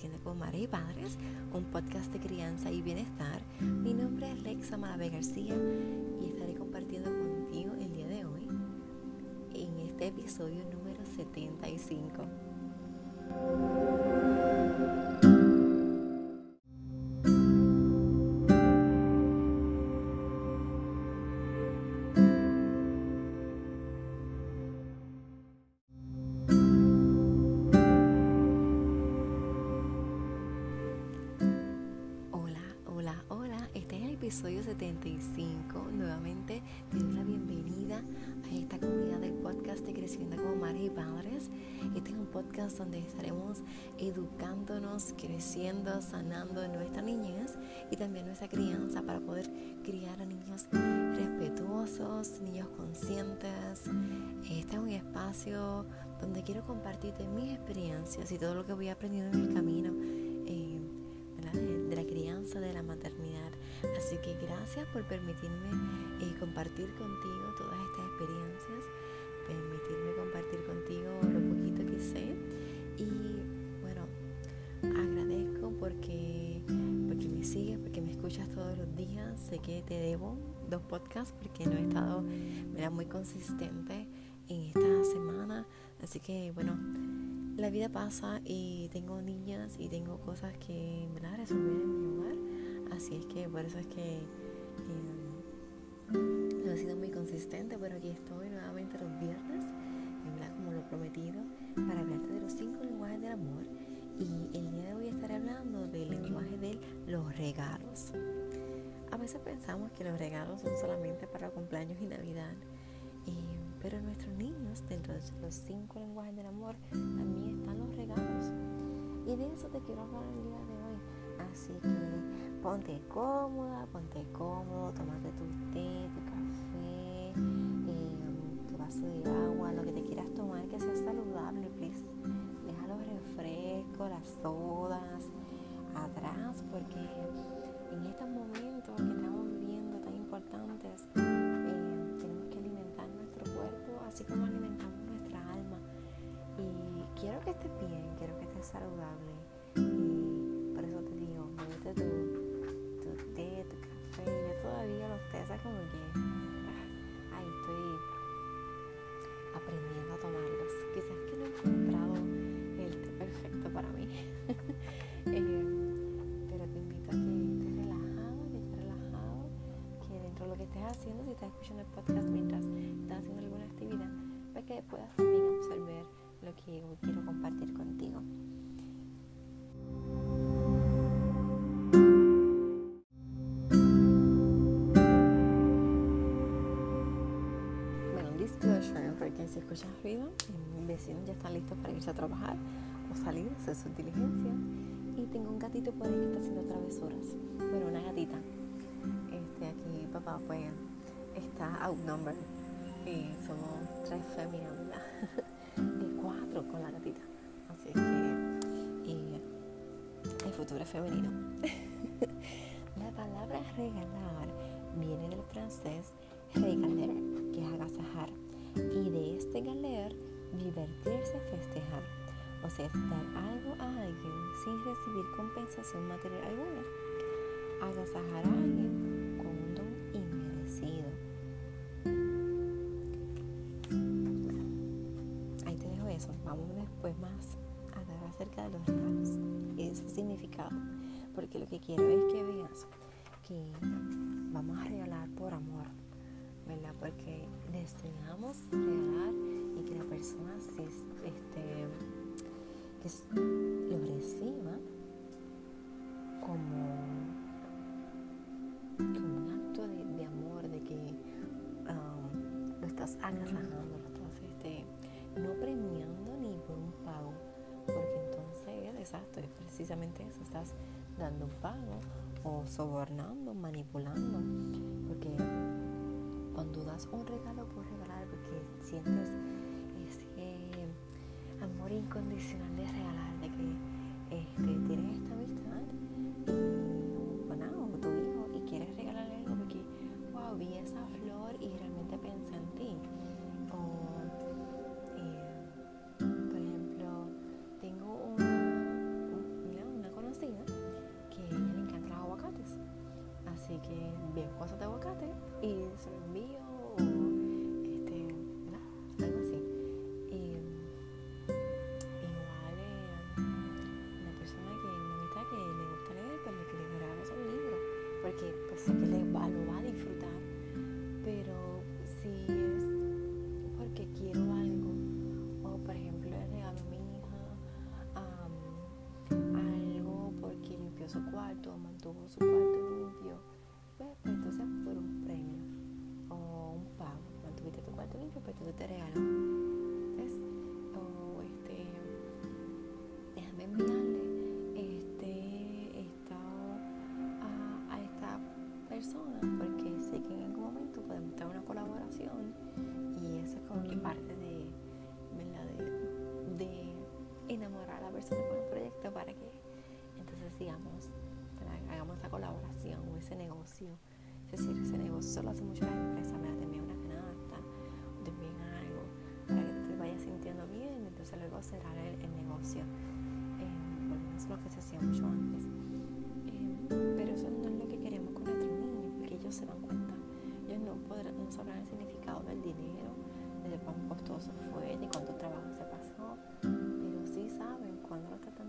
Creciendo con Madre y Padres, un podcast de crianza y bienestar. Mi nombre es Lexa Malave García y estaré compartiendo contigo el día de hoy en este episodio número 75. Episodio 75. Nuevamente te doy la bienvenida a esta comunidad del podcast de Creciendo como Madres y Padres. Este es un podcast donde estaremos educándonos, creciendo, sanando nuestra niñez y también nuestra crianza para poder criar a niños respetuosos, niños conscientes. Este es un espacio donde quiero compartirte mis experiencias y todo lo que voy aprendiendo en el camino Así que gracias por permitirme eh, compartir contigo todas estas experiencias, permitirme compartir contigo lo poquito que sé. Y bueno, agradezco porque, porque me sigues, porque me escuchas todos los días. Sé que te debo dos podcasts porque no he estado muy consistente en esta semana. Así que bueno, la vida pasa y tengo niñas y tengo cosas que resolver en mi hogar Así es que por eso es que eh, no he sido muy consistente, pero aquí estoy nuevamente los viernes, como lo prometido, para hablarte de los cinco lenguajes del amor. Y el día de hoy estaré hablando del lenguaje de los regalos. A veces pensamos que los regalos son solamente para cumpleaños y Navidad, eh, pero nuestros niños, dentro de los cinco lenguajes del amor, también están los regalos. Y de eso te quiero hablar el día. Así que ponte cómoda, ponte cómodo, tomate tu té, tu café, em, tu vaso de agua, lo que te quieras tomar que sea saludable, please. Deja los refrescos, las sodas atrás, porque en estos momentos que estamos viviendo tan importantes, em, tenemos que alimentar nuestro cuerpo, así como alimentamos nuestra alma. Y quiero que estés bien, quiero que estés saludable. Si escuchas ruido, mis vecinos ya están listos para irse a trabajar o salir, hacer sus diligencias. Y tengo un gatito por ahí que está haciendo travesuras. Bueno, una gatita. Este, aquí papá pues está outnumbered. Y somos tres féminas, ¿verdad? y cuatro con la gatita. Así que y el futuro es femenino. la palabra regalar viene del francés regaler, que es agasajar y de este galer divertirse, festejar, o sea, dar algo a alguien sin recibir compensación material alguna, agasajar a alguien con un don inmerecido. ahí te dejo eso, vamos después más a hablar acerca de los regalos y de su significado, porque lo que quiero es que veas que vamos a regalar por amor porque deseamos regalar y que la persona este, lo reciba como, un acto de, amor, de que um, lo estás agasajando, lo estás este, no premiando ni por un pago, porque entonces, exacto, es precisamente eso, estás dando un pago o sobornando, manipulando, porque cuando das un regalo por regalar porque sientes ese amor incondicional de regalar, de que este, tienes esta Es decir, ese negocio solo hace mucho las empresas, me da una canasta, también algo, para que te vayas sintiendo bien, entonces luego será el, negocio. Eh, eso es lo que se hacía mucho antes. Eh, pero eso no es lo que queremos con nuestros niños, porque ellos se dan cuenta. Ellos no, podrán, no sabrán el significado del dinero, de cuán costoso fue, de cuánto trabajo se pasó, pero sí saben cuándo lo están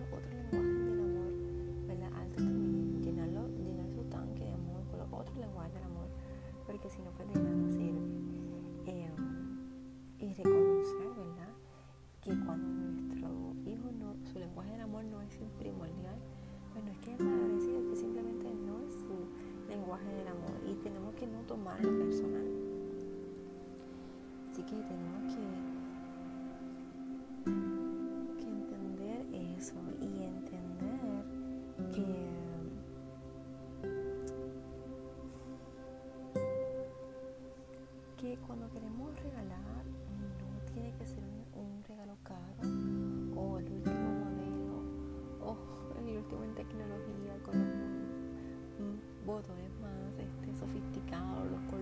cuando queremos regalar no tiene que ser un, regalo caro o el último modelo o el último en tecnología con los botones más este, sofisticados, los colores,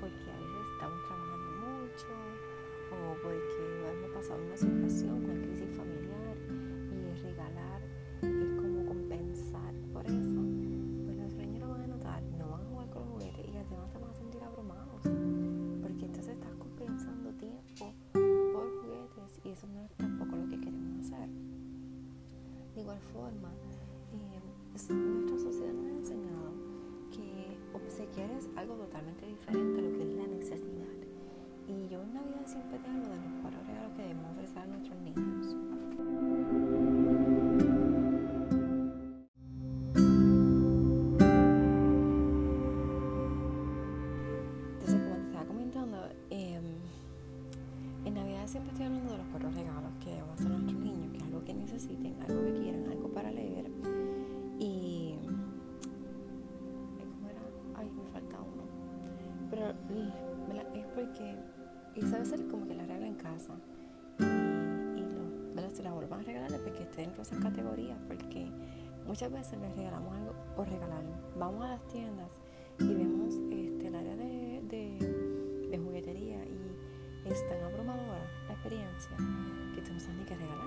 porque a veces estamos trabajando mucho o porque hemos pasado una situación, porque muchas veces les regalamos algo por regalar. Vamos a las tiendas y vemos este, el área de, de, juguetería y es tan abrumadora la experiencia que tú no sabes ni qué regalar.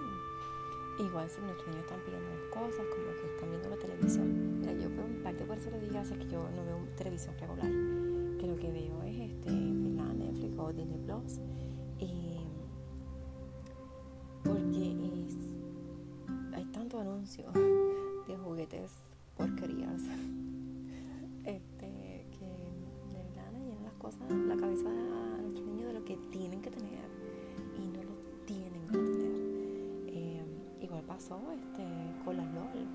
Igual si nuestros niños están pidiendo cosas, como que están viendo la televisión. Yo veo un parte por eso lo diga, es que yo no veo televisión regular que lo que veo es este, Netflix o Disney Plus. Y porque de juguetes porquerías este, que de verdad llenan las cosas, la cabeza de nuestros niños de lo que tienen que tener y no lo tienen que tener. Eh, igual pasó este, con las LOL,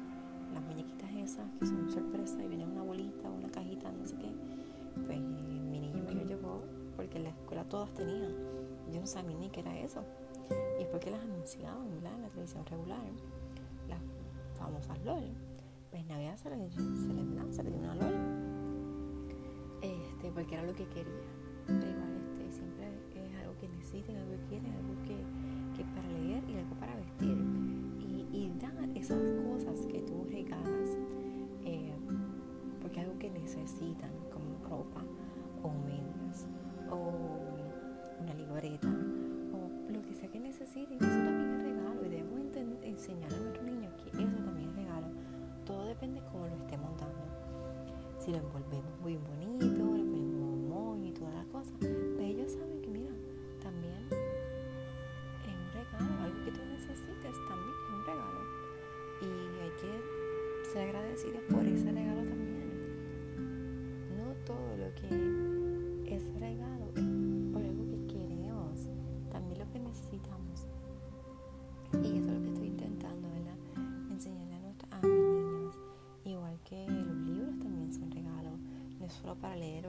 las muñequitas esas que son sorpresa y viene una bolita, una cajita, no sé qué pues mi niño me lo llevó porque en la escuela todas tenían. yo no sabía ni qué era eso. Y es porque las anunciaban en la televisión regular, famosas LOL. Pues Navidad se le, se se le dio una LOL. Este, porque era lo que quería. Igual este, siempre es algo que necesiten, algo que quieren, algo que, que para leer y algo para vestir. Y, y dar esas cosas que tú regalas, eh, porque es algo que necesitan, como ropa o medias o una libreta o lo que sea que necesiten. Eso también es regalo y debemos enseñar Si lo envolvemos muy bonito, le ponemos moño y todas las cosas, pero pues ellos saben que, mira, también es un regalo, algo que tú necesites también es un regalo. Y hay que ser agradecidos por ese regalo también. No todo lo que es regalo por algo que queremos, también lo que necesitamos.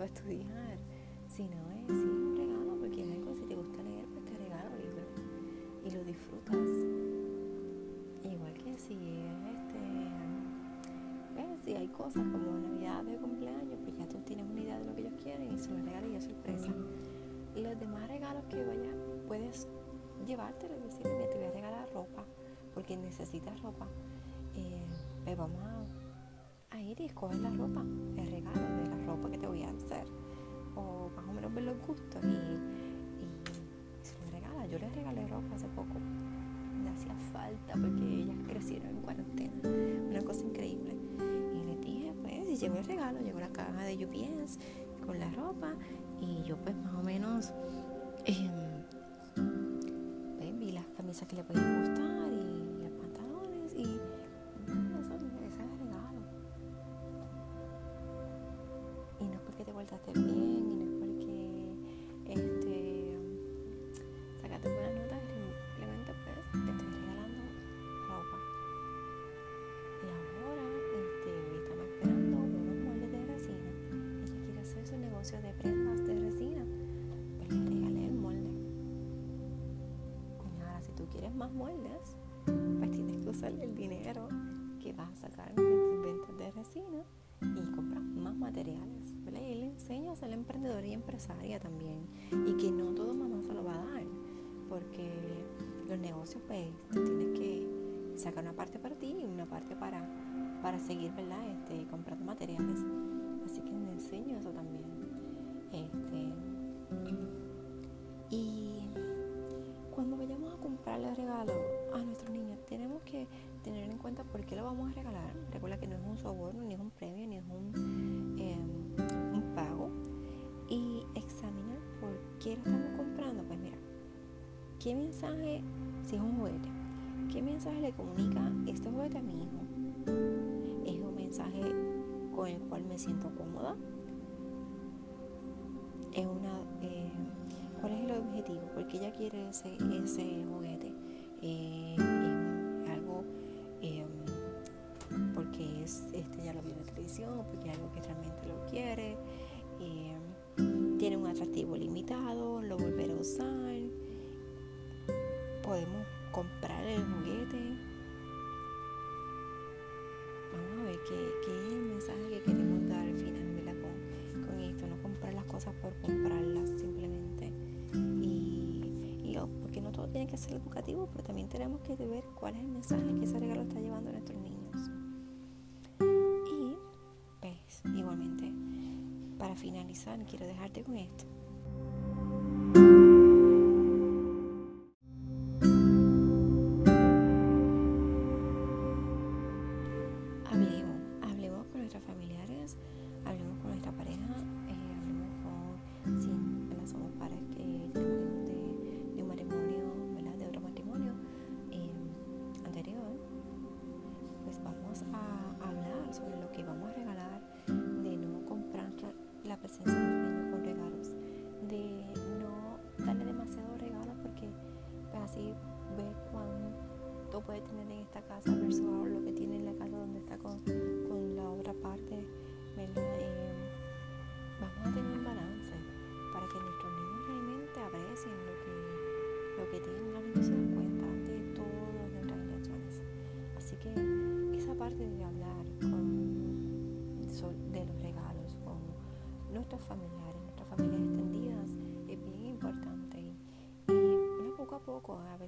Estudiar, sino es sí, un regalo, porque es algo, si te gusta leer, pues te regalo libros y lo disfrutas. Igual que si es este, ¿ves? si hay cosas como Navidad de cumpleaños, pues ya tú tienes una idea de lo que ellos quieren y se los regalas y es sorpresa. Los demás regalos que vayas, puedes llevártelo y decirle, mira, te voy a regalar ropa, porque necesitas ropa. Eh, pues vamos a, ir y escoger la ropa, el regalo de la ropa que te voy a hacer. O más o menos ver los gustos y, y se regala. Yo les regalé ropa hace poco. Me hacía falta porque ellas crecieron en cuarentena. Una cosa increíble. Y les dije, pues, y llegó el regalo, llegó la caja de UPS con la ropa y yo pues más o menos eh, vi las camisas que le podían gustar usar el dinero que vas a sacar en tus ventas de resina y comprar más materiales. ¿verdad? Y le enseño a ser emprendedora y empresaria también. Y que no todo mamá se lo va a dar. Porque los negocios, pues, tú tienes que sacar una parte para ti y una parte para, para seguir, ¿verdad? Este, comprando materiales. Así que le enseño eso también. Este, y cuando vayamos a comprarle regalos a nuestros niños, tenemos que tener en cuenta por qué lo vamos a regalar. Recuerda que no es un soborno, ni es un premio, ni es un, eh, un pago. Y examinar por qué lo estamos comprando. Pues mira, ¿qué mensaje, si es un juguete, qué mensaje le comunica este juguete a mi hijo? ¿Es un mensaje con el cual me siento cómoda? ¿Es una... Eh, ¿Cuál es el objetivo? ¿Por qué ella quiere ese, ese juguete? Es algo eh, porque es, este ya lo vio en la televisión, porque es algo que realmente lo quiere, eh, tiene un atractivo limitado, lo volverá a usar, ser educativo, pero también tenemos que ver cuál es el mensaje que ese regalo está llevando a nuestros niños. Y, pues, igualmente, para finalizar, quiero dejarte con esto.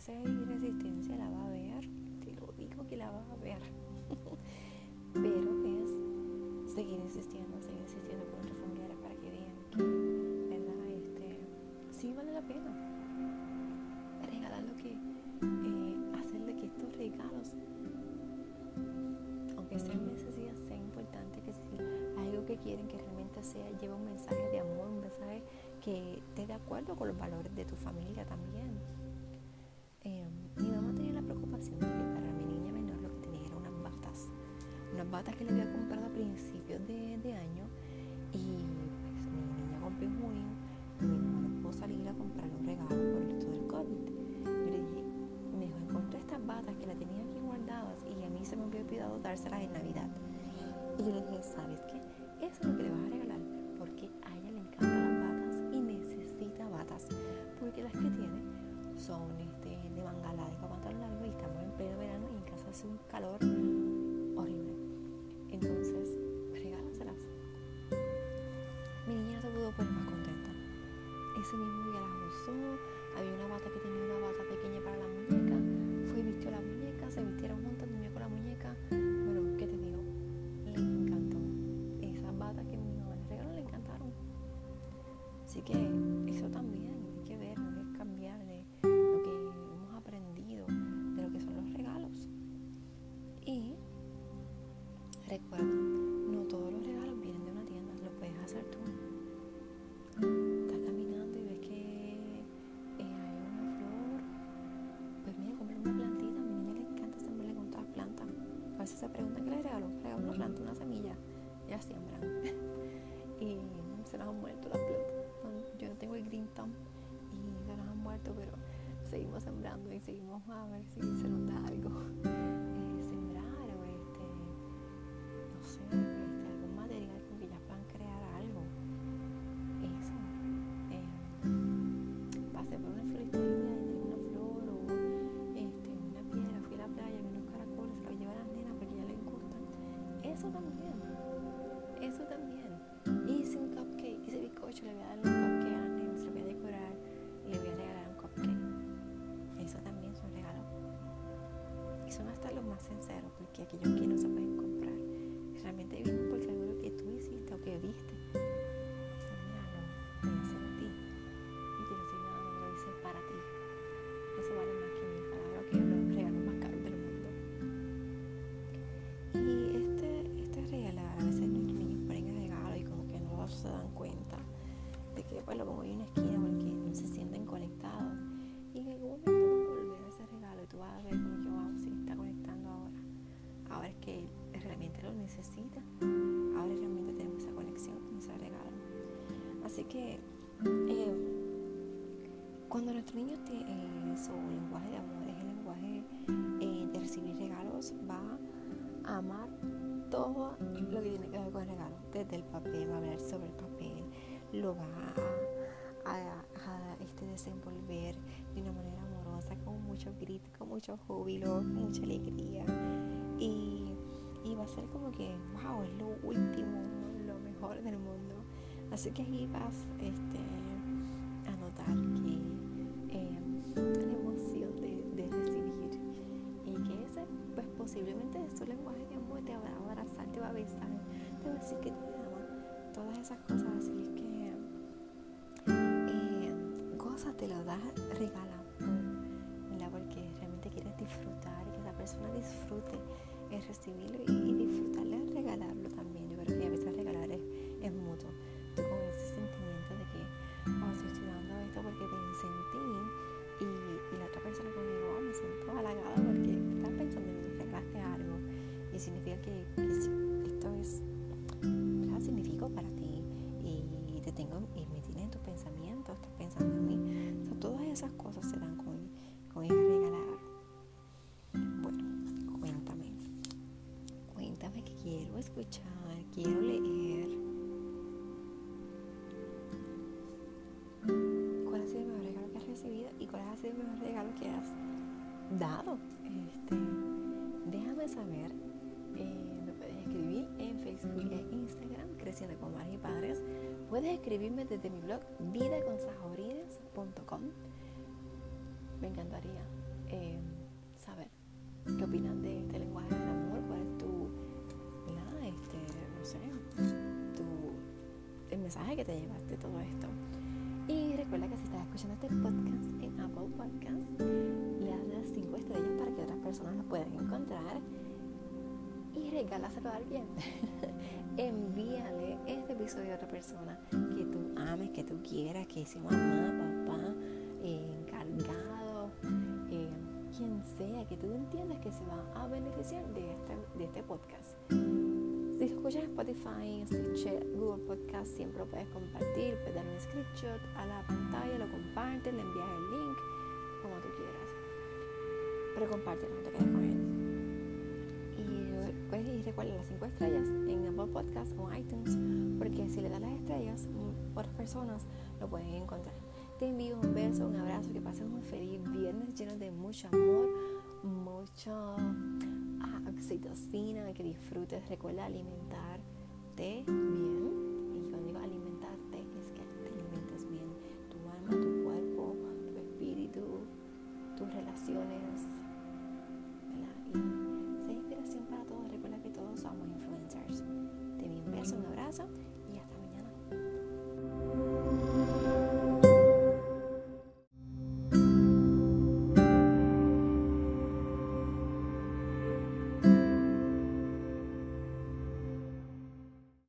Poco, a veces hay resistencia, la va a ver, te lo digo que la va a ver. Pero es seguir insistiendo, seguir insistiendo con nuestros familiares para que vean que, ¿verdad? Este, sí vale la pena regalar lo que, eh, hacerle que estos regalos, aunque sean necesidad, sea importante que si algo que quieren que realmente sea, lleve un mensaje de amor, un mensaje que esté de acuerdo con los valores de tu familia también. Que le había comprado a principios de, de año y pues mi niña cumplió en junio y mi mamá no pudo salir a comprarle un regalo por esto del COVID. Yo le dije, me dijo, encontré estas batas que las tenía aquí guardadas y a mí se me había olvidado dárselas en Navidad. Y yo le dije, ¿sabes qué? Eso es lo que le vas a regalar porque a ella le encantan las batas y necesita batas porque las que tiene son este, de manga larga, pantalón largo y estamos en pleno verano y en casa hace un calor se preguntan qué le regalo, regalo una planta, una semilla. Ya siembran. y se las han muerto las plantas. Yo no tengo el green thumb y se las han muerto, pero seguimos sembrando y seguimos a ver si se nos da algo. que eh, cuando nuestro niño tiene su lenguaje de amor es el lenguaje eh, de recibir regalos, va a amar todo lo que tiene que ver con el regalo. Desde el papel, va a hablar sobre el papel, lo va a, este, desenvolver de una manera amorosa, con mucho grito, con mucho júbilo, mucha alegría. Y, y va a ser como que, wow, es lo último, lo mejor del mundo. Así que ahí vas este, a notar que eh, la emoción de, recibir y que ese, pues posiblemente es su lenguaje de amor, te va a abrazar, te va a besar, te va a decir que te ama, todas esas cosas. Así que eh, cosas te lo das, regala, ¿verdad? Porque realmente quieres disfrutar y que la persona disfrute el recibirlo y, disfrutarle al regalarlo también. Yo creo que a veces regalar es mutuo. Escuchar, quiero leer. ¿Cuál ha sido el mejor regalo que has recibido y cuál ha sido el mejor regalo que has dado? Este, déjame saber. Eh, puedes escribir en Facebook e Instagram, Creciendo con Madres y Padres. puedes escribirme desde mi blog vidaconsajorines.com. Me encantaría eh, que te llevaste todo esto. Y recuerda que si estás escuchando este podcast en Apple Podcast, le das 5 estrellas para que otras personas lo puedan encontrar y regálaselo a alguien. Envíale este episodio a otra persona que tú ames, que tú quieras, que sea mamá, papá, encargado, eh, quien sea, que tú entiendas que se va a beneficiar de este, de este podcast. Si escuchas Spotify, Stitcher, Google Podcast, siempre lo puedes compartir, puedes dar un screenshot a la pantalla, lo compartes, le envías el link, como tú quieras. Pero compártelo, no te quedes con él y recuerda las 5 estrellas en Apple Podcast o iTunes, porque si le das las estrellas, otras personas lo pueden encontrar. Te envío un beso, un abrazo, que pases un feliz viernes lleno de mucho amor, mucho oxitocina, que disfrutes. Recuerda alimentarte bien. Y cuando digo alimentarte, es que te alimentes bien tu alma, tu cuerpo, tu espíritu, tus relaciones. Y inspiración para todos. Recuerda que todos somos influencers. Te envío un un abrazo